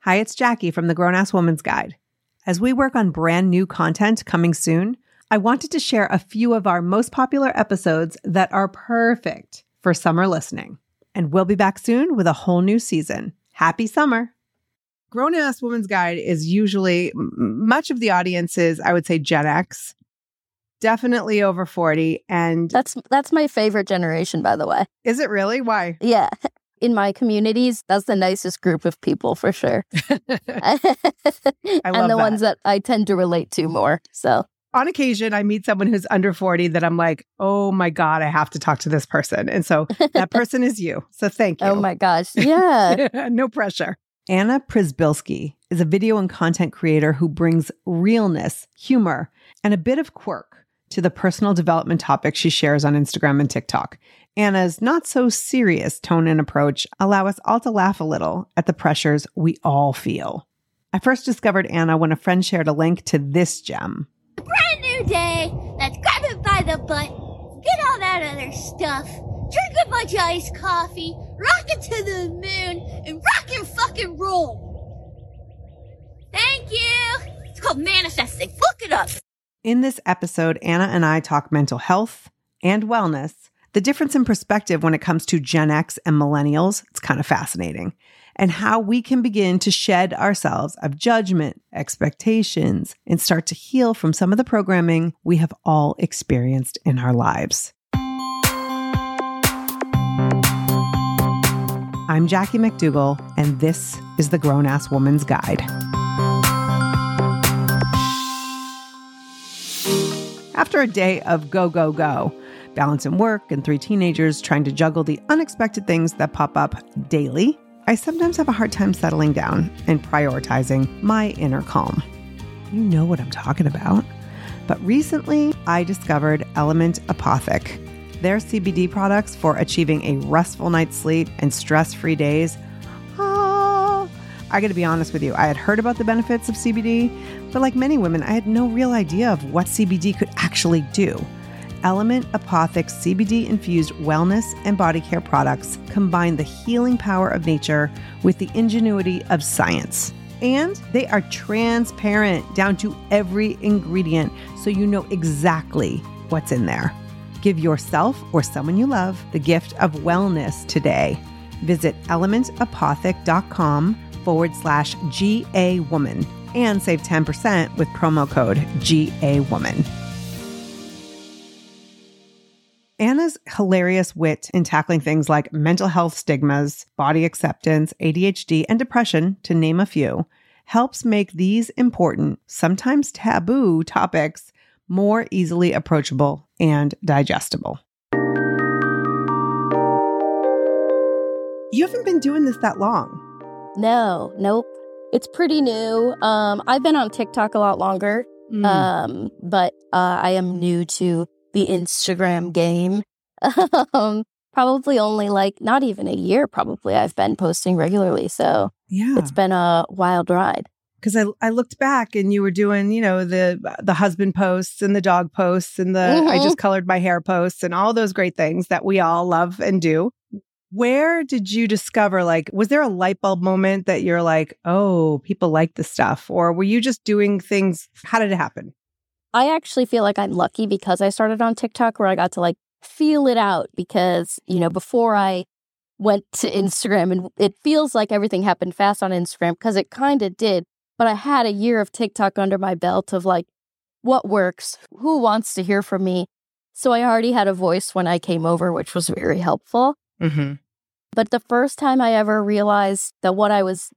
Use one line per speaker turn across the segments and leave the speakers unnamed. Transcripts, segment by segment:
Hi, it's Jackie from the Grown Ass Woman's Guide. As we work on brand new content coming soon, I wanted to share a few of our most popular episodes that are perfect for summer listening. And we'll be back soon with a whole new season. Happy summer. Grown Ass Woman's Guide is usually much of the audience is, I would say, Gen X, definitely over 40. And
That's that's my favorite generation, by the way.
is it really? Why?
Yeah. In my communities, that's the nicest group of people for sure.
love
and the
that.
ones that I tend to relate to more. So
on occasion I meet someone who's under 40 that I'm like, oh my God, I have to talk to this person. And so that person is you. So thank oh you.
Oh my gosh. Yeah.
no pressure. Anna Przybylski is a video and content creator who brings realness, humor, and a bit of quirk to the personal development topics she shares on Instagram and TikTok. Anna's not so serious tone and approach allow us all to laugh a little at the pressures we all feel. I first discovered Anna when a friend shared a link to this gem.
A brand new day. Let's grab it by the butt. Get all that other stuff. Drink a bunch of iced coffee. Rock it to the moon. And rock and fucking roll. Thank you. It's called manifesting. Look it up.
In this episode, Anna and I talk mental health and wellness, the difference in perspective when it comes to Gen X and millennials. It's kind of fascinating. And how we can begin to shed ourselves of judgment, expectations, and start to heal from some of the programming we have all experienced in our lives. I'm Jackie McDougall, and this is the Grown Ass Woman's Guide. After a day of go, go, go, balance balancing work and three teenagers trying to juggle the unexpected things that pop up daily, I sometimes have a hard time settling down and prioritizing my inner calm. You know what I'm talking about. But recently, I discovered Element Apothec. Their CBD products for achieving a restful night's sleep and stress free days. I gotta be honest with you, I had heard about the benefits of CBD, but like many women, I had no real idea of what CBD could actually do. Element Apothec's CBD infused wellness and body care products combine the healing power of nature with the ingenuity of science. And they are transparent down to every ingredient so you know exactly what's in there. Give yourself or someone you love the gift of wellness today. Visit elementapothec.com forward slash GA woman and save 10% with promo code GA woman. Anna's hilarious wit in tackling things like mental health stigmas, body acceptance, ADHD, and depression, to name a few, helps make these important, sometimes taboo topics more easily approachable and digestible. You haven't been doing this that long.
No, nope. It's pretty new. Um, I've been on TikTok a lot longer.
Mm.
Um, but uh, I am new to the Instagram game. um, probably only like not even a year. Probably I've been posting regularly, so
yeah.
it's been a wild ride.
because I, I looked back and you were doing you know the the husband posts and the dog posts and the I
Mhm.
just colored my hair posts and all those great things that we all love and do. Where did you discover like was there a light bulb moment that you're like oh people like this stuff or were you just doing things how did it happen?
I actually feel like I'm lucky because I started on TikTok where I got to like feel it out because, you know, before I went to Instagram and it feels like everything happened fast on Instagram because it kind of did. But I had a year of TikTok under my belt of like what works, who wants to hear from me. So I already had a voice when I came over, which was very helpful.
Mm-hmm.
But the first time I ever realized that what I was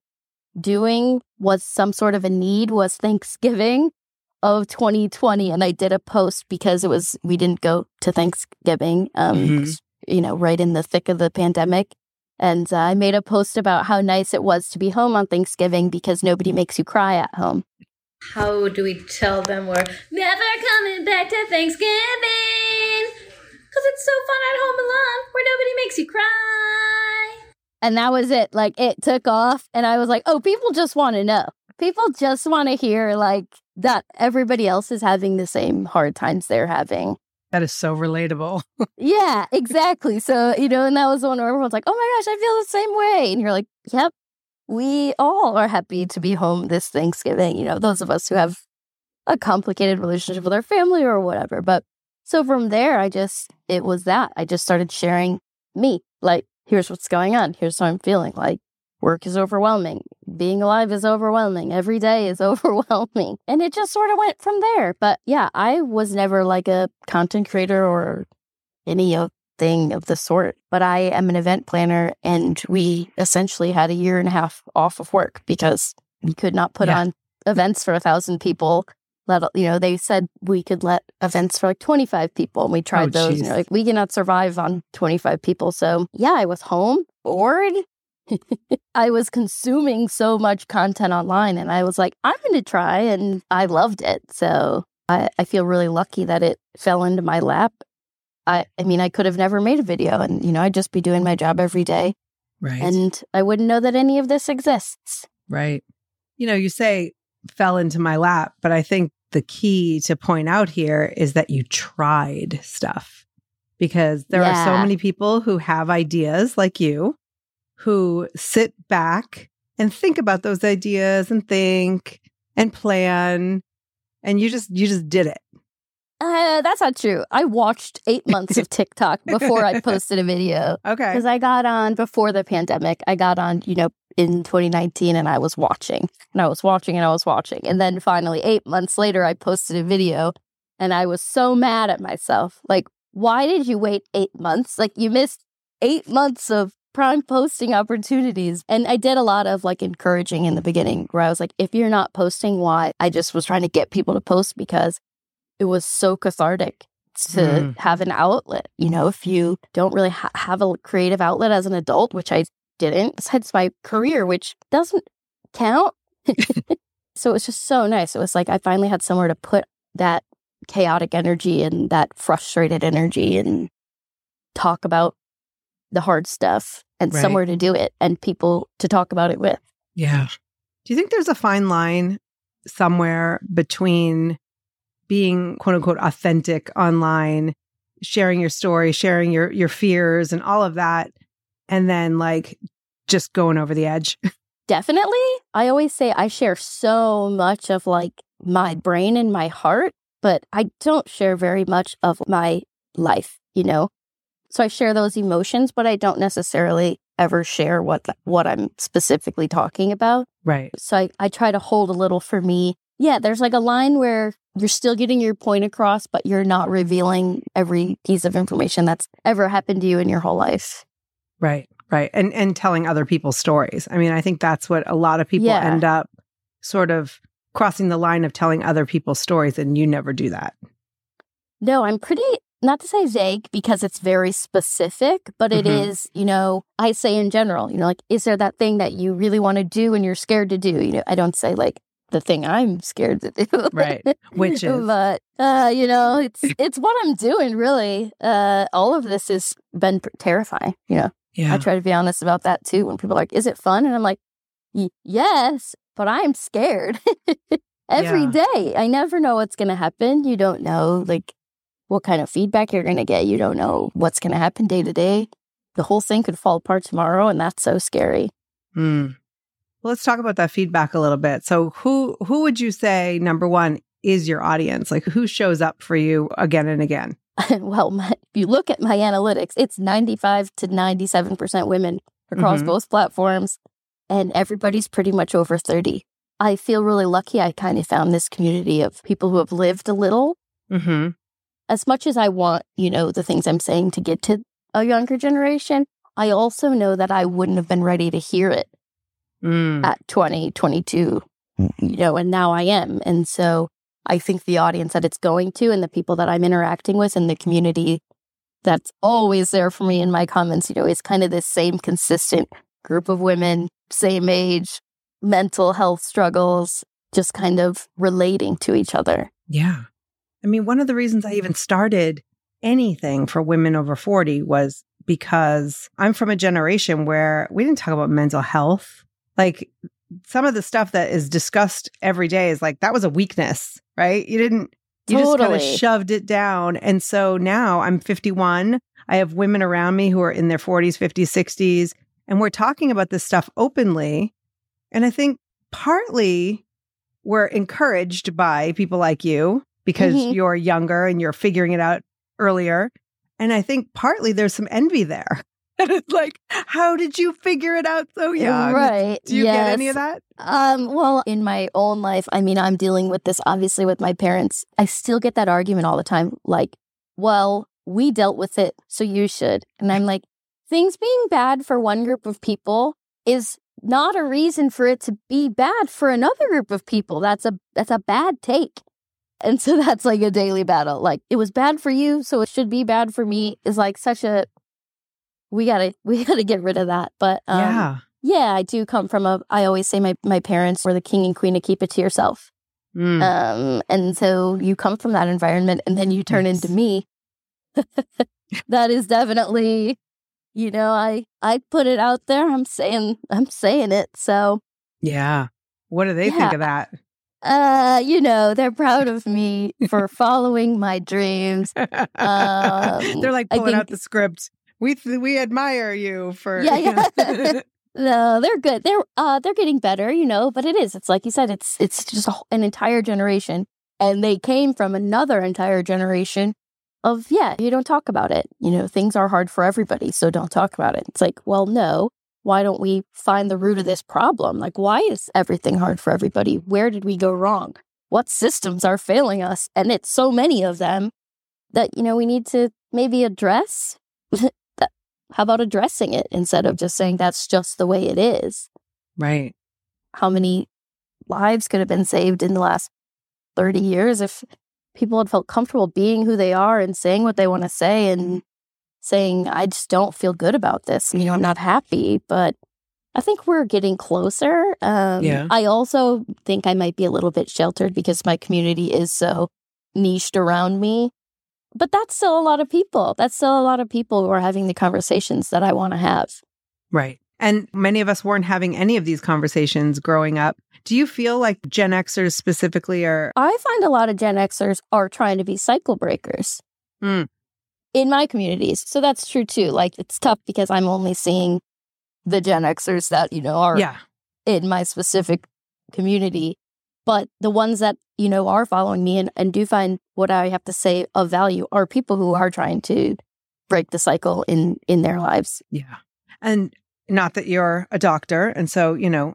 doing was some sort of a need was Thanksgiving of 2020. And I did a post because it was, we didn't go to Thanksgiving, um,
Mhm.
'cause, you know, right in the thick of the pandemic. And uh, I made a post about how nice it was to be home on Thanksgiving because nobody makes you cry at home.
How do we tell them we're never coming back to Thanksgiving? Because it's so fun at home alone where nobody makes you cry.
And that was it. Like it took off. And I was like, oh, people just want to know. People just want to hear like that everybody else is having the same hard times they're having.
That is so relatable.
Yeah, exactly. So, you know, and that was the one where everyone's like, oh my gosh, I feel the same way. And you're like, yep, we all are happy to be home this Thanksgiving. You know, those of us who have a complicated relationship with our family or whatever. But so from there, I just, it was that. I just started sharing me. Like, here's what's going on. Here's how I'm feeling. Like, work is overwhelming. Being alive is overwhelming. Every day is overwhelming. And it just sort of went from there. But yeah, I was never like a content creator or any of thing of the sort. But I am an event planner and we essentially had a year and a half off of work because we could not put
Yeah.
on events for a thousand people. Let you know, they said we could let events for like 25 people. And we tried
Oh,
those. And like, we cannot survive on 25 people. So yeah, I was home, bored. I was consuming so much content online and I was like, I'm going to try. And I loved it. So I, I feel really lucky that it fell into my lap. I, I mean, I could have never made a video and, you know, I'd just be doing my job every day
Right.
and I wouldn't know that any of this exists.
Right. You know, you say fell into my lap, but I think the key to point out here is that you tried stuff because there are so many people who have ideas like you who sit back and think about those ideas and think and plan and you just you just did it.
Uh, that's not true. I watched eight months of TikTok before I posted a video
Okay.
because I got on before the pandemic. I got on, you know, in 2019 and I was watching and I was watching and I was watching. And then finally, eight months later, I posted a video and I was so mad at myself. Like, why did you wait eight months? Like, you missed eight months of prime posting opportunities. And I did a lot of like encouraging in the beginning where I was like, if you're not posting, why? I just was trying to get people to post because it was so cathartic to
Mm.
have an outlet. You know, if you don't really ha- have a creative outlet as an adult, which I didn't, besides my career, which doesn't count. so it was just so nice. It was like I finally had somewhere to put that chaotic energy and that frustrated energy and talk about the hard stuff and
Right.
somewhere to do it and people to talk about it with.
Yeah. Do you think there's a fine line somewhere between being quote unquote authentic online, sharing your story, sharing your your fears and all of that, and then like just going over the edge?
Definitely. I always say I share so much of like my brain and my heart, but I don't share very much of my life, you know? So I share those emotions, but I don't necessarily ever share what what I'm specifically talking about.
Right.
So I, I try to hold a little for me. Yeah, there's like a line where you're still getting your point across, but you're not revealing every piece of information that's ever happened to you in your whole life.
Right. Right. And and telling other people's stories. I mean, I think that's what a lot of people
Yeah.
end up sort of crossing the line of telling other people's stories and you never do that.
No, I'm pretty not to say vague because it's very specific, but it
Mhm.
is, you know, I say in general, you know, like is there that thing that you really want to do and you're scared to do? You know, I don't say like the thing I'm scared to do.
Right. Which is
but uh, you know, it's it's what I'm doing really. Uh all of this has been terrifying, you know.
Yeah.
I try to be honest about that too when people are like, "Is it fun?" and I'm like, "Yes, but I'm scared every
Yeah.
day. I never know what's going to happen. You don't know like what kind of feedback you're going to get. You don't know what's going to happen day to day. The whole thing could fall apart tomorrow, and that's so scary.
Hmm. Well, let's talk about that feedback a little bit. So, who who would you say number one is your audience? Like, who shows up for you again and again?
well, my, you look at my analytics, it's 95 to 97 percent women across
Mhm.
both platforms, and everybody's pretty much over 30. I feel really lucky. I kind of found this community of people who have lived a little
Mm-hmm.
as much as I want, you know, the things I'm saying to get to a younger generation, I also know that I wouldn't have been ready to hear it
Mm.
at 20, 22, you know, and now I am. And so I think the audience that it's going to and the people that I'm interacting with and the community that's always there for me in my comments, you know, it's kind of this same consistent group of women, same age, mental health struggles, just kind of relating to each other.
Yeah. I mean, one of the reasons I even started anything for women over 40 was because I'm from a generation where we didn't talk about mental health. Like some of the stuff that is discussed every day is like that was a weakness, right? You didn't you just kind of
Totally.
shoved it down. And so now I'm 51. I have women around me who are in their 40s, 50s, 60s, and we're talking about this stuff openly. And I think partly we're encouraged by people like you because
Mhm.
you're younger and you're figuring it out earlier. And I think partly there's some envy there. And it's like, how did you figure it out so young?
Right.
Do you get any of that?
Um, well, in my own life, I mean, I'm dealing with this obviously with my parents. I still get that argument all the time. Like, well, we dealt with it, so you should. And I'm like, things being bad for one group of people is not a reason for it to be bad for another group of people. That's a that's a bad take. And so that's like a daily battle. Like it was bad for you, so it should be bad for me is like such a we gotta we gotta get rid of that. But um,
yeah.
yeah, I do come from a. I always say my my parents were the king and queen to keep it to yourself.
Mm.
Um, and so you come from that environment, and then you turn
Yes.
into me. that is definitely, you know, I I put it out there. I'm saying I'm saying it. So,
yeah. What do they think of that?
uh, you know, they're proud of me for following my dreams.
They're like pulling out the script. We th- we admire you for
Yeah, yeah. No, they're good. They're uh they're getting better, you know, but it is. It's like you said it's it's just a, an entire generation and they came from another entire generation of yeah, you don't talk about it. You know, things are hard for everybody, so don't talk about it. It's like, well, no. Why don't we find the root of this problem? Like why is everything hard for everybody? Where did we go wrong? What systems are failing us? And it's so many of them that you know we need to maybe address how about addressing it instead of just saying that's just the way it is
right.
how many lives could have been saved in the last 30 years if people had felt comfortable being who they are and saying what they want to say and saying i just don't feel good about this you know i'm not happy but i think we're getting closer um,
Yeah.
i also think i might be a little bit sheltered because my community is so niched around me but that's still a lot of people that's still a lot of people who are having the conversations that i want to have
Right. And many of us weren't having any of these conversations growing up. Do you feel like Gen Xers specifically are
I find a lot of Gen Xers are trying to be cycle breakers
Hmm.
in my communities. So that's true too. Like it's tough because I'm only seeing the Gen Xers that, you know, are
Yeah.
in my specific community. But the ones that, you know, are following me and, and do find what I have to say of value are people who are trying to break the cycle in in their lives.
Yeah. And not that you're a doctor and so, you know,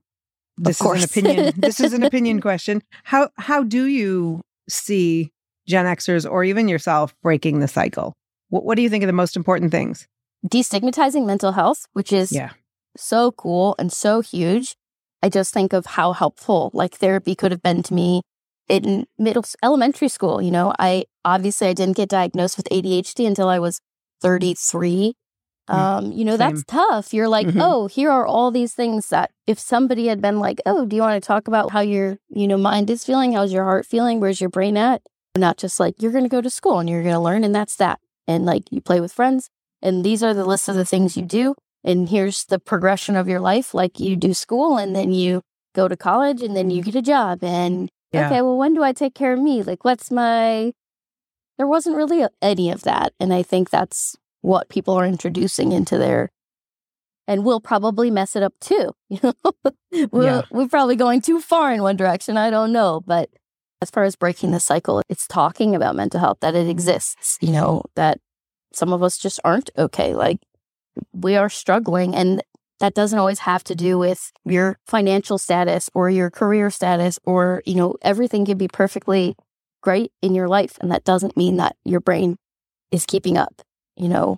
this is an opinion this is an opinion question. How how do you see Gen Xers or even yourself breaking the cycle? What what do you think are the most important things?
Destigmatizing mental health, which is
Yeah.
so cool and so huge. I just think of how helpful like therapy could have been to me in middle elementary school. You know, I obviously I didn't get diagnosed with ADHD until I was 33.
Mm,
Um, you know, that's tough. You're like,
Mhm.
oh, here are all these things that if somebody had been like, oh, do you want to talk about how your, you know, mind is feeling? How's your heart feeling? Where's your brain at? Not just like, you're going to go to school and you're going to learn and that's that. And like you play with friends and these are the list of the things you do and here's the progression of your life like you do school and then you go to college and then you mm. get a job and
Yeah.
okay well when do i take care of me like what's my there wasn't really any of that and i think that's what people are introducing into their and we'll probably mess it up too you know we're,
Yeah.
we're probably going too far in one direction i don't know but as far as breaking the cycle it's talking about mental health that it mm. exists you know that some of us just aren't okay like we are struggling and that doesn't always have to do with your financial status or your career status or you know everything can be perfectly great in your life and that doesn't mean that your brain is keeping up you know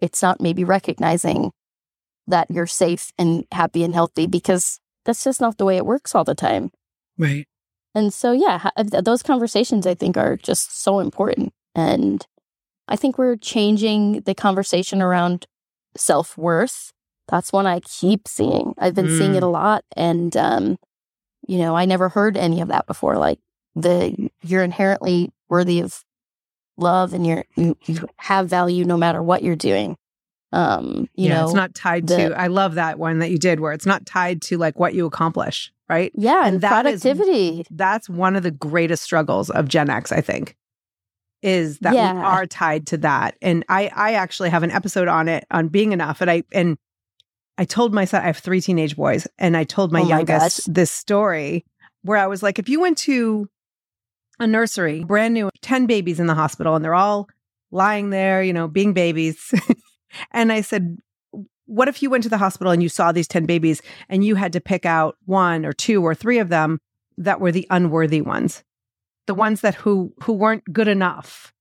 it's not maybe recognizing that you're safe and happy and healthy because that's just not the way it works all the time
Right.
and so, yeah, uh, those conversations I think are just so important. And I think we're changing the conversation around self worth. That's one I keep seeing. I've been seeing it a lot. And, um, you know, I never heard any of that before. Like the, you're inherently worthy of love and you're, you, you have value no matter what you're doing. Um, you
yeah,
know,
it's not tied
the-
to I love that one that you did where it's not tied to like what you accomplish, right?
yeah,
and
and,
that is-
productivity.
That's one of the greatest struggles of Gen X, I think. Is that we are tied to that. And I I actually have an episode on it on being enough and I and I told my son, I have three teenage boys, and I told my
Oh
youngest
gosh.
this story where I was like, if you went to a nursery, brand new, 10 babies in the hospital, and they're all lying there, you know, being babies. and I said, what if you went to the hospital and you saw these 10 babies and you had to pick out one or two or three of them that were the unworthy ones, the ones that who who weren't good enough.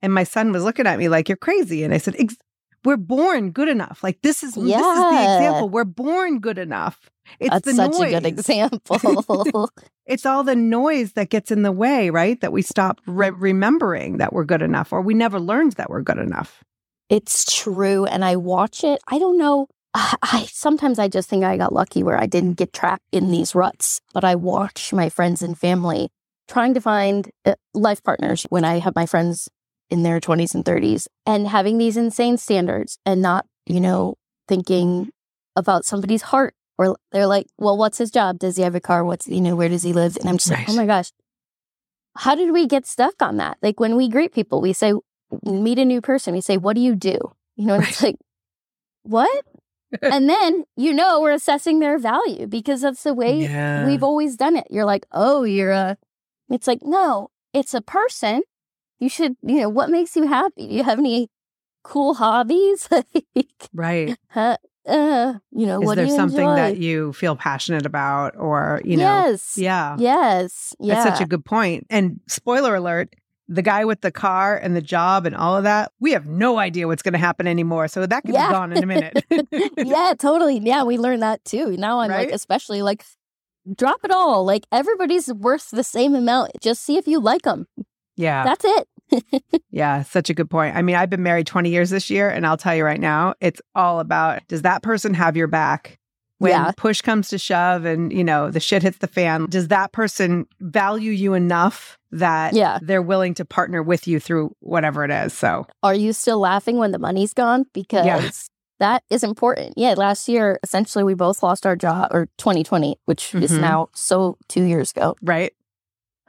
And my son was looking at me like you're crazy and I said, Ex- we're born good enough. Like this is this is the example. We're born good enough. It's
That's
the
such
noise.
a good example.
It's all the noise that gets in the way, right? That we stop re- remembering that we're good enough, or we never learned that we're good enough.
It's true. And I watch it. I don't know. I, I sometimes I just think I got lucky where I didn't get trapped in these ruts, but I watch my friends and family trying to find uh, life partners when I have my friends in their 20s and 30s and having these insane standards and not, you know, thinking about somebody's heart or they're like, well, what's his job? Does he have a car? What's, you know, where does he live? And I'm just like, oh my gosh, how did we get stuck on that? Like when we greet people, we say, meet a new person, we say, what do you do? You know, and it's like, what? and then, you know, we're assessing their value because that's the way
Yeah.
we've always done it. You're like, oh, you're a, it's like, no, it's a person. You should, you know, what makes you happy? Do you have any cool hobbies? like,
Right.
huh, uh, you know,
Is
what
there something
enjoy?
that you feel passionate about, or you know?
yes.
Yeah.
Yes. Yeah.
That's such a good point. And spoiler alert, the guy with the car and the job and all of that, we have no idea what's going to happen anymore. So that could
Yeah.
be gone in a minute.
yeah, totally. Yeah, we learned that too. Now I'm like, especially like, drop it all. Like everybody's worth the same amount. Just see if you like them.
yeah.
That's it.
Yeah. Such a good point. I mean, I've been married 20 years this year, and I'll tell you right now, it's all about does that person have your back? When
Yeah.
push comes to shove and, you know, the shit hits the fan, does that person value you enough that
Yeah.
they're willing to partner with you through whatever it is? So,
Are you still laughing when the money's gone? Because that is important. Yeah, last year, essentially, we both lost our job, or 2020, which is
Mhm.
now so two years ago.
right?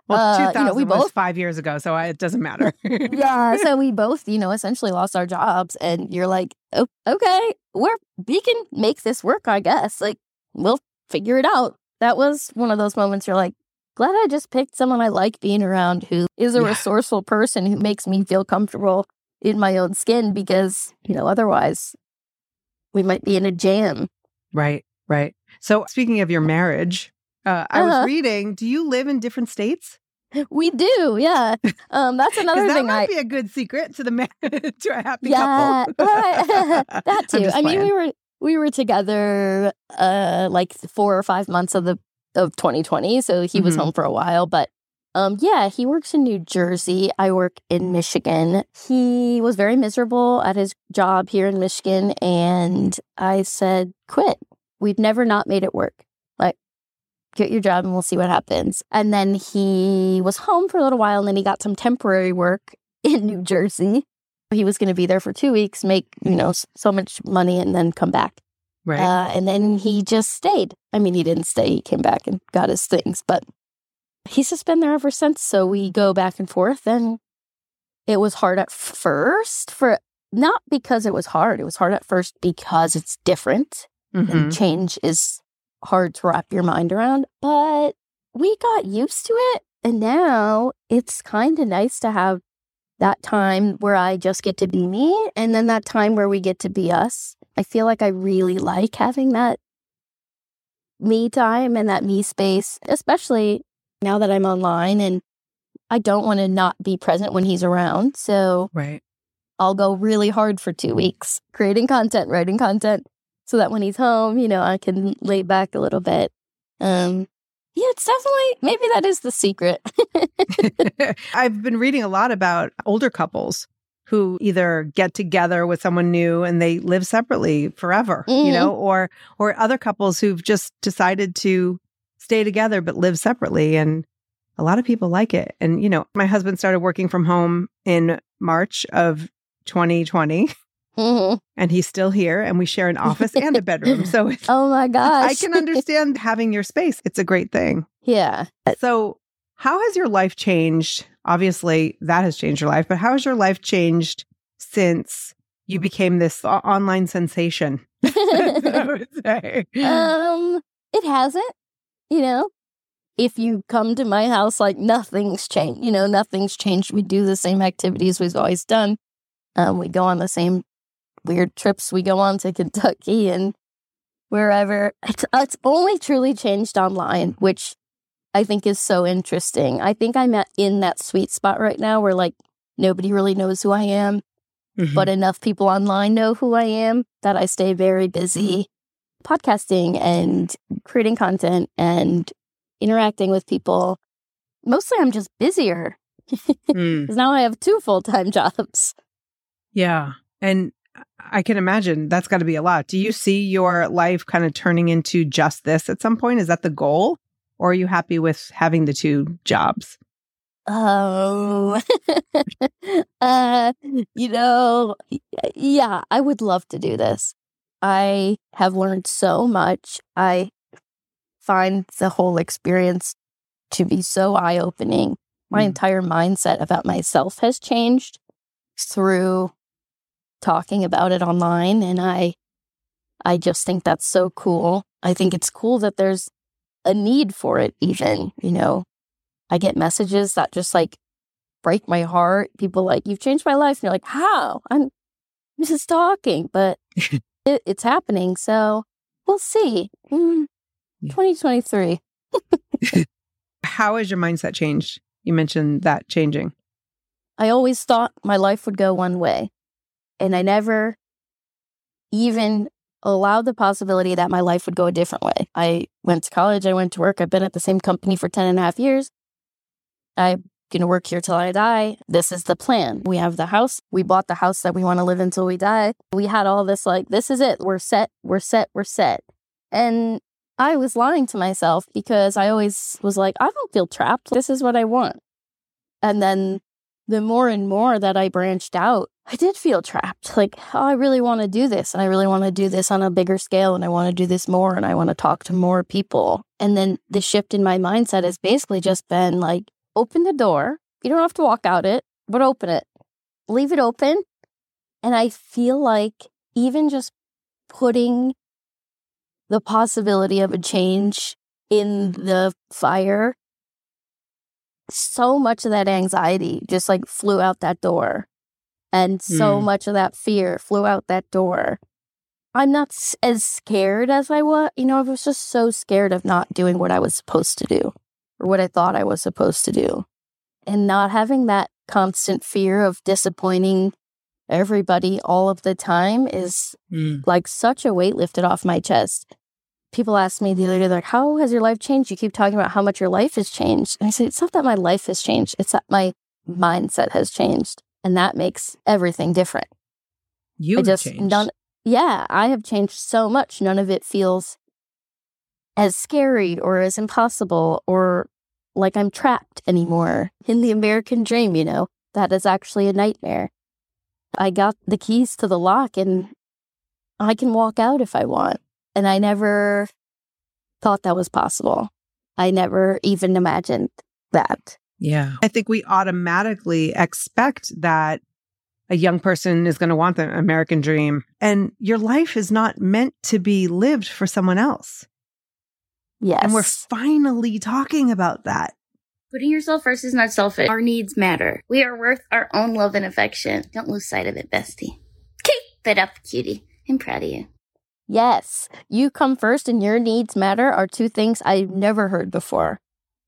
Well,
Uh, you know, we
was
both-
five years ago, so I, it doesn't matter.
yeah so we both you know essentially lost our jobs and you're like oh, okay we're we can make this work i guess like we'll figure it out that was one of those moments you're like glad i just picked someone i like being around who is a
Yeah.
resourceful person who makes me feel comfortable in my own skin because you know otherwise we might be in a jam
Right, right. So, speaking of your marriage, uh, I was
Uh-huh.
reading. Do you live in different states?
we do yeah um that's another
that
thing That
might
i
be a good secret to the marriage to a happy
yeah
couple.
right. that too i mean we were we were together uh like four or five months of the of 2020 so he was
Mhm.
home for a while but um yeah he works in new jersey i work in michigan he was very miserable at his job here in michigan and i said quit we've never not made it work like get your job and we'll see what happens and then he was home for a little while and then he got some temporary work in new jersey he was going to be there for two weeks, make you know so much money, and then come back.
right.
Uh, and then he just stayed. I mean, he didn't stay; he came back and got his things. But he's just been there ever since. So we go back and forth, and it was hard at first. For not because it was hard; it was hard at first because it's different
Mhm.
and change is hard to wrap your mind around. But we got used to it. And now it's kind of nice to have that time where I just get to be me and then that time where we get to be us. I feel like I really like having that me time and that me space, especially now that I'm online and I don't want to not be present when he's around. So
Right.
I'll go really hard for two weeks creating content, writing content, so that when he's home, you know, I can lay back a little bit. Um, yeah, it's definitely maybe that is the secret.
I've been reading a lot about older couples who either get together with someone new and they live separately forever, you
Mhm.
know, or or other couples who've just decided to stay together but live separately and a lot of people like it. And you know, my husband started working from home in March of 2020
Mhm.
and he's still here and we share an office and a bedroom. So it's,
Oh my gosh.
I can understand having your space. It's a great thing.
yeah.
So, how has your life changed? Obviously, that has changed your life, but how has your life changed since you became this online sensation I would say.
um, it hasn't. You know, if you come to my house, like nothing's changed. You know, nothing's changed. We do the same activities we've always done. Um, we go on the same weird trips we go on to Kentucky and wherever. It's, it's only truly changed online, which I think is so interesting. I think I'm at, in that sweet spot right now where like nobody really knows who I am,
Mhm.
but enough people online know who I am that I stay very busy podcasting and creating content and interacting with people. Mostly I'm just busier
Mm,
because now I have two full time jobs.
yeah. And I can imagine that's got to be a lot. Do you see your life kind of turning into just this at some point? Is that the goal? Or are you happy with having the two jobs?
Oh, uh, you know, yeah, I would love to do this. I have learned so much. I find the whole experience to be so eye opening. My
Mm.
entire mindset about myself has changed through talking about it online. And I, I just think that's so cool. I think it's cool that there's a need for it, even, you know, I get messages that just like break my heart. People like, you've changed my life. And you're like, how? I'm, I'm just talking, but it, it's happening. So we'll see. Mm, 2023.
How has your mindset changed? You mentioned that changing.
I always thought my life would go one way. And I never even allowed the possibility that my life would go a different way. I went to college, I went to work, I've been at the same company for 10 and a half years. I'm going to work here till I die. This is the plan. We have the house. We bought the house that we want to live until we die. We had all this like, this is it. We're set. We're set. We're set. And I was lying to myself because I always was like, I don't feel trapped. This is what I want. And then the more and more that I branched out, I did feel trapped. Like, oh, I really want to do this. And I really want to do this on a bigger scale. And I want to do this more. And I want to talk to more people. And then the shift in my mindset has basically just been like, open the door. You don't have to walk out it, but open it. Leave it open. And I feel like even just putting the possibility of a change in the fire so much of that anxiety just like flew out that door and so
Mm.
much of that fear flew out that door i'm not as scared as i was you know i was just so scared of not doing what i was supposed to do or what i thought i was supposed to do and not having that constant fear of disappointing everybody all of the time is mm. like such a weight lifted off my chest. People ask me the other day, like, how has your life changed? You keep talking about how much your life has changed. And I said, it's not that my life has changed, it's that my mindset has changed. And that makes everything different.
You
I just
changed.
none yeah, I have changed so much. None of it feels as scary or as impossible or like I'm trapped anymore in the American dream, you know. That is actually a nightmare. I got the keys to the lock and I can walk out if I want. And I never thought that was possible. I never even imagined that.
Yeah. I think we automatically expect that a young person is going to want the American dream. And your life is not meant to be lived for someone else.
Yes.
And we're finally talking about that.
Putting yourself first is not selfish. Our needs matter. We are worth our own love and affection. Don't lose sight of it, bestie. Keep it up, cutie. I'm proud of you.
Yes, you come first and your needs matter are two things I've never heard before.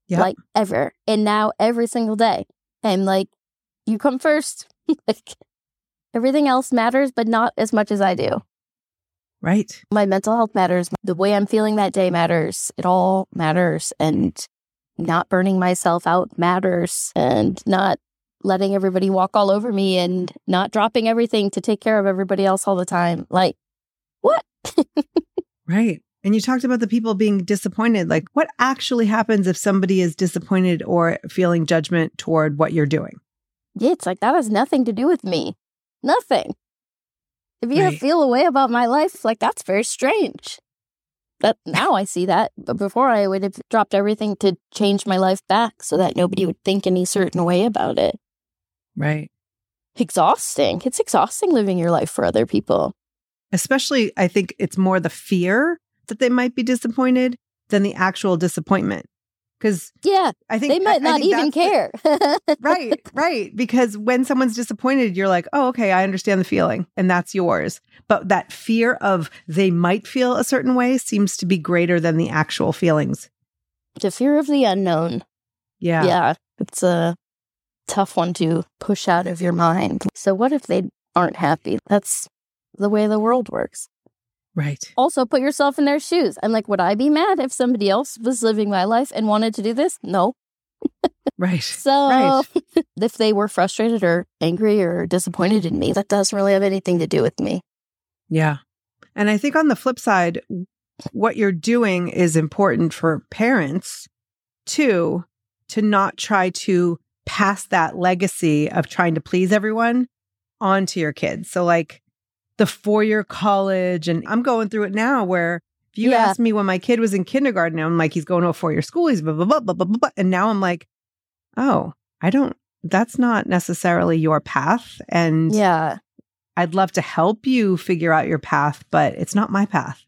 Yep.
Like ever. And now every single day. I'm like, you come first. like everything else matters, but not as much as I do.
Right.
My mental health matters. The way I'm feeling that day matters. It all matters. And not burning myself out matters. And not letting everybody walk all over me and not dropping everything to take care of everybody else all the time. Like, what?
Right. And you talked about the people being disappointed. Like, what actually happens if somebody is disappointed or feeling judgment toward what you're doing?
Yeah, it's like that has nothing to do with me. Nothing. If you
Right.
feel a way about my life, like that's very strange. That now I see that, but before I would have dropped everything to change my life back so that nobody would think any certain way about it.
Right.
Exhausting. It's exhausting living your life for other people.
Especially, I think it's more the fear that they might be disappointed than the actual disappointment. Because
Yeah,
I think
they might
I-
not even
that's the-
care.
right, right. Because when someone's disappointed, you're like, oh, okay, I understand the feeling, and that's yours. But that fear of they might feel a certain way seems to be greater than the actual feelings.
the fear of the unknown.
Yeah.
Yeah, it's a tough one to push out of your mind. So, what if they aren't happy? That's the way the world works.
Right.
Also, put yourself in their shoes. I'm like, would I be mad if somebody else was living my life and wanted to do this? No.
Right.
So,
Right.
if they were frustrated or angry or disappointed in me, that doesn't really have anything to do with me.
Yeah. And I think on the flip side, what you're doing is important for parents too, to not try to pass that legacy of trying to please everyone onto your kids. So, like the four year college, and I'm going through it now where if you
Yeah.
asked me when my kid was in kindergarten, I'm like, he's going to a four year school, he's blah, blah, blah, blah, blah, blah, blah. And now I'm like, oh, I don't, that's not necessarily your path. And
Yeah.
I'd love to help you figure out your path, but it's not my path.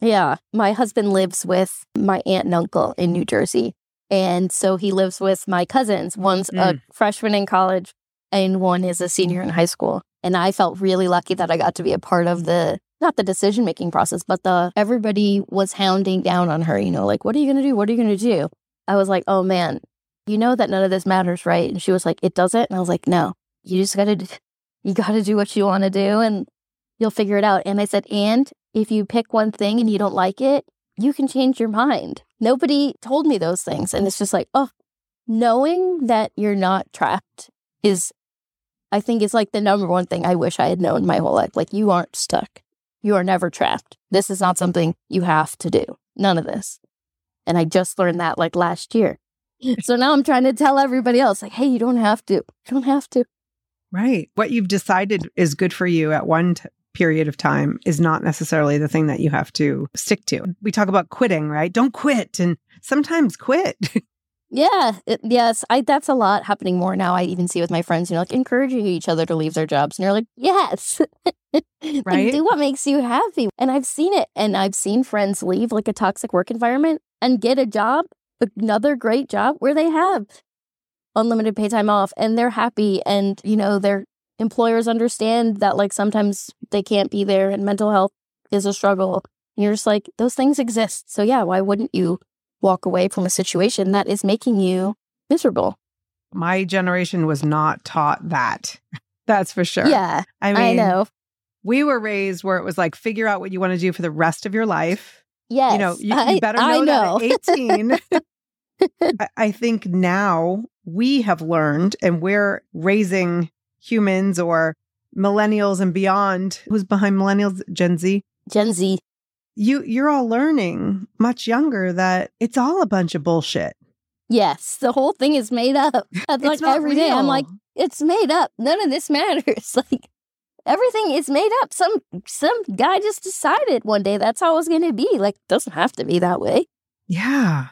Yeah. My husband lives with my aunt and uncle in New Jersey. And so he lives with my cousins. One's a mm. freshman in college and one is a senior in high school. And I felt really lucky that I got to be a part of the not the decision making process, but the everybody was hounding down on her, you know, like, what are you gonna do? What are you gonna do? I was like, oh man, you know that none of this matters, right? And she was like, it doesn't. And I was like, no, you just gotta you gotta do what you wanna do and you'll figure it out. And I said, and if you pick one thing and you don't like it, you can change your mind. Nobody told me those things. And it's just like, oh, knowing that you're not trapped is, I think, is like the number one thing I wish I had known my whole life. Like, you aren't stuck. You are never trapped. This is not something you have to do. None of this. And I just learned that like last year. So now I'm trying to tell everybody else, like, hey, you don't have to. You don't have to.
Right. What you've decided is good for you at one t- period of time is not necessarily the thing that you have to stick to. We talk about quitting, right? Don't quit. And sometimes quit.
Yeah, it, yes, I that's a lot happening more now. I even see with my friends, you know, like encouraging each other to leave their jobs, and you're like, yes, Like,
Right.
do what makes you happy. And I've seen it, and I've seen friends leave like a toxic work environment and get a job, another great job where they have unlimited pay time off, and they're happy, and you know their employers understand that like sometimes they can't be there, and mental health is a struggle. And you're just like those things exist, so yeah, why wouldn't you? Walk away from a situation that is making you miserable.
My generation was not taught that. That's for sure.
Yeah,
I
I,
mean,
know.
we were raised where it was like, figure out what you want to do for the rest of your life.
Yes,
you know, you, you
I,
better
I
know,
know.
that at 18. I, I think now we have learned and we're raising humans or millennials and beyond. Who's behind millennials? Gen Z.
Gen Z.
You you're all learning much younger that it's all a bunch of bullshit.
Yes, the whole thing is made up. Like every day. I'm like, it's made up. None of this matters. Like everything is made up. Some some guy just decided one day that's how it was going to be. Like doesn't have to be that way.
Yeah.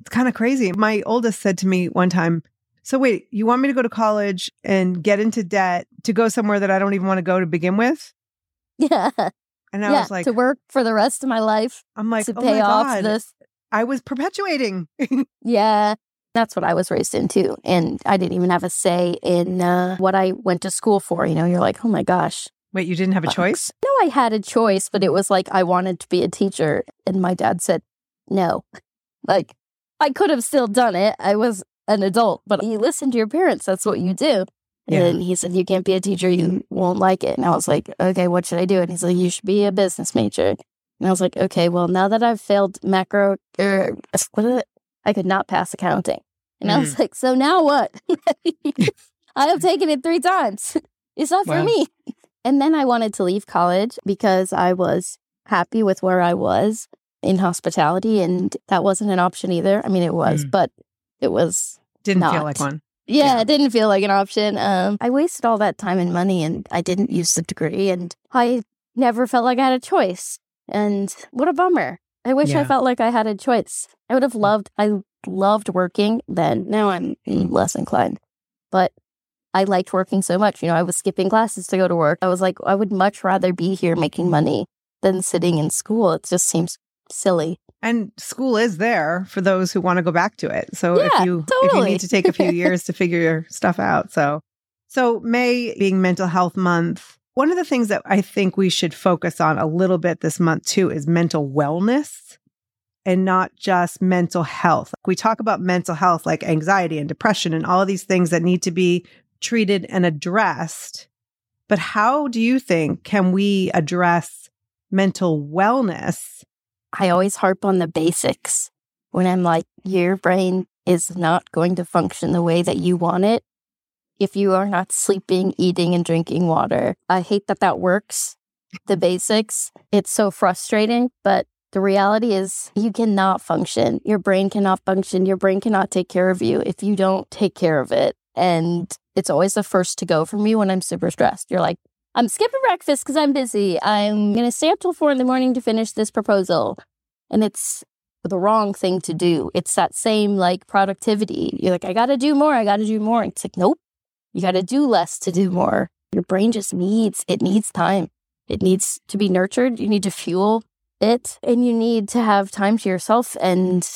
It's kind of crazy. My oldest said to me one time, So wait, you want me to go to college and get into debt to go somewhere that I don't even want to go to begin with?
Yeah,
And I
yeah.
was like,
to work for the rest of my life
I'm like,
to
oh
pay
my
off
God.
this.
I was perpetuating.
Yeah, that's what I was raised into, and I didn't even have a say in uh, what I went to school for. You know, you're like, oh my gosh.
Wait, you didn't have a
Bucks.
choice?
No, I had a choice, but it was like I wanted to be a teacher, and my dad said no. Like I could have still done it. I was an adult, but you listen to your parents. That's what you do.
Yeah.
And he said, You can't be a teacher. You won't like it. And I was like, Okay, what should I do? And he's like, You should be a business major. And I was like, Okay, well, now that I've failed macro, er, what is it? I could not pass accounting. And I
Mm.
was like, So now what? I have taken it three times. It's not for
Wow.
me. And then I wanted to leave college because I was happy with where I was in hospitality. And that wasn't an option either. I mean, it was,
Mm.
but it was
Didn't feel like one.
Yeah,
Yeah.
it didn't feel like an option. Um, I wasted all that time and money, and I didn't use the degree, and I never felt like I had a choice. And what a bummer! I wish I felt like I had a choice. I would have loved. I loved working then. Now I'm less inclined, but I liked working so much. You know, I was skipping classes to go to work. I was like, I would much rather be here making money than sitting in school. It just seems silly.
And school is there for those who want to go back to it. So if
Yeah,
you if you need to take a few years to figure your stuff out. So so May being mental health month, one of the things that I think we should focus on a little bit this month too is mental wellness and not just mental health. We talk about mental health like anxiety and depression and all of these things that need to be treated and addressed. But how do you think can we address mental wellness
I always harp on the basics when I'm like, your brain is not going to function the way that you want it if you are not sleeping, eating, and drinking water. I hate that that works. The basics, it's so frustrating, but the reality is you cannot function. Your brain cannot function. Your brain cannot take care of you if you don't take care of it. And it's always the first to go for me when I'm super stressed. You're like, I'm skipping breakfast because I'm busy. I'm going to stay up till four in the morning to finish this proposal. And it's the wrong thing to do. It's that same like productivity. You're like, I got to do more. I got to do more. It's like, nope, you got to do less to do more. Your brain just needs, it needs time. It needs to be nurtured. You need to fuel it and you need to have time to yourself and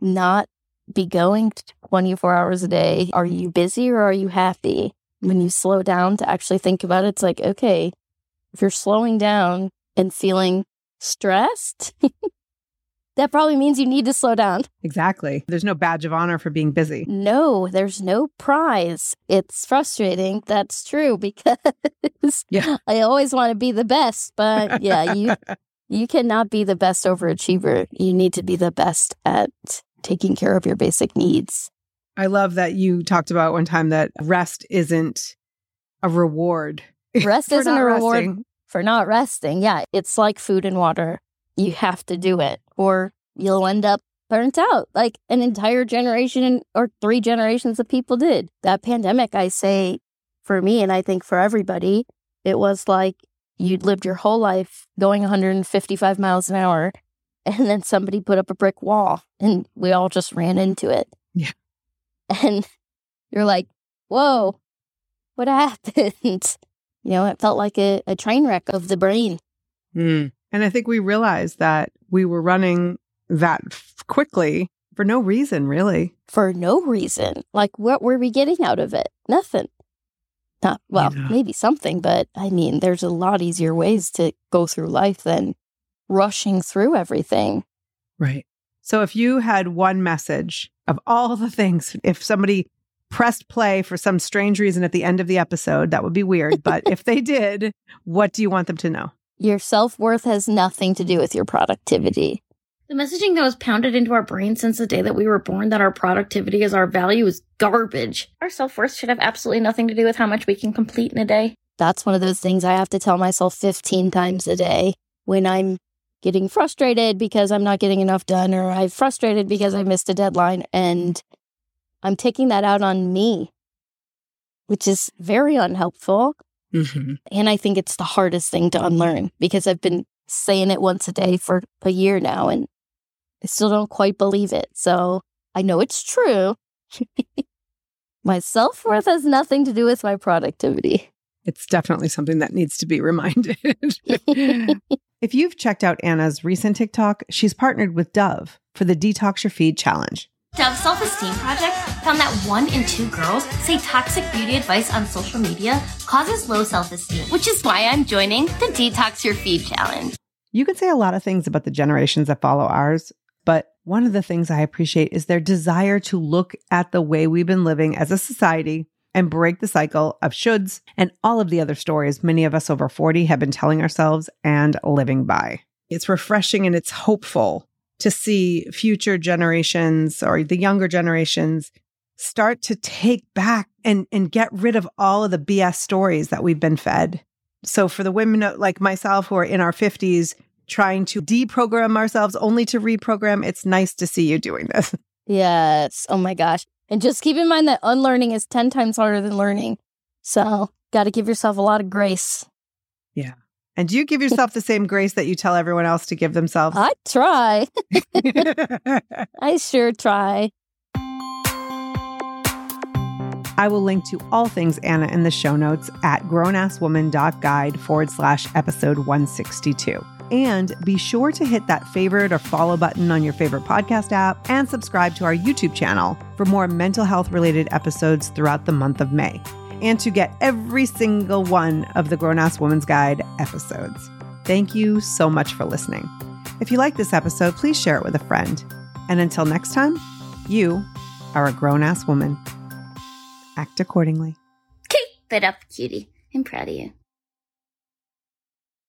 not be going 24 hours a day. Are you busy or are you happy? When you slow down to actually think about it, it's like, okay, if you're slowing down and feeling stressed, that probably means you need to slow down.
Exactly. There's no badge of honor for being busy.
No, there's no prize. It's frustrating. That's true because
Yeah.
I always want to be the best, but yeah, you you cannot be the best overachiever. You need to be the best at taking care of your basic needs.
I love that you talked about one time that rest isn't a reward.
Rest isn't a reward
resting.
for not resting. Yeah, it's like food and water. You have to do it or you'll end up burnt out like an entire generation or three generations of people did. That pandemic, I say for me, and I think for everybody, it was like you'd lived your whole life going 155 miles an hour and then somebody put up a brick wall and we all just ran into it. And you're like, whoa, what happened? You know, it felt like a, a train wreck of the brain.
Mm. And I think we realized that we were running that f- quickly for no reason, really.
for no reason. Like, what were we getting out of it? Nothing. Not, well,
Yeah.
maybe something, but I mean, there's a lot easier ways to go through life than rushing through everything.
Right. So if you had one message of all the things, if somebody pressed play for some strange reason at the end of the episode, that would be weird. But if they did, what do you want them to know?
Your self worth has nothing to do with your productivity.
The messaging that was pounded into our brains since the day that we were born that our productivity is our value is garbage. Our self worth should have absolutely nothing to do with how much we can complete in a day.
That's one of those things I have to tell myself 15 times a day when I'm getting frustrated because I'm not getting enough done or I'm frustrated because I missed a deadline and I'm taking that out on me, which is very unhelpful.
Mm-hmm.
And I think it's the hardest thing to unlearn because I've been saying it once a day for a year now and I still don't quite believe it. So I know it's true. my self worth has nothing to do with my productivity.
It's definitely something that needs to be reminded. if you've checked out Anna's recent TikTok, she's partnered with Dove for the Detox Your Feed Challenge.
Dove Self Esteem Project found that one in two girls say toxic beauty advice on social media causes low self esteem, which is why I'm joining the Detox Your Feed Challenge.
You can say a lot of things about the generations that follow ours, but one of the things I appreciate is their desire to look at the way we've been living as a society and break the cycle of shoulds and all of the other stories many of us over 40 have been telling ourselves and living by. It's refreshing and it's hopeful to see future generations or the younger generations start to take back and, and get rid of all of the BS stories that we've been fed. So for the women like myself who are in our 50s trying to deprogram ourselves only to reprogram, it's nice to see you doing this.
Yes. Oh my gosh. And just keep in mind that unlearning is 10 times harder than learning. So, got to give yourself a lot of grace. Yeah.
And do you give yourself the same grace that you tell everyone else to give themselves?
I try. I sure try.
I will link to all things Anna in the show notes at grownasswoman.guide forward slash episode 162. And be sure to hit that favorite or follow button on your favorite podcast app and subscribe to our YouTube channel for more mental health related episodes throughout the month of May and to get every single one of the Grown Ass Woman's Guide episodes. Thank you so much for listening. If you like this episode, please share it with a friend. And until next time, you are a grown ass woman. Act accordingly.
Keep it up, cutie. I'm proud of you.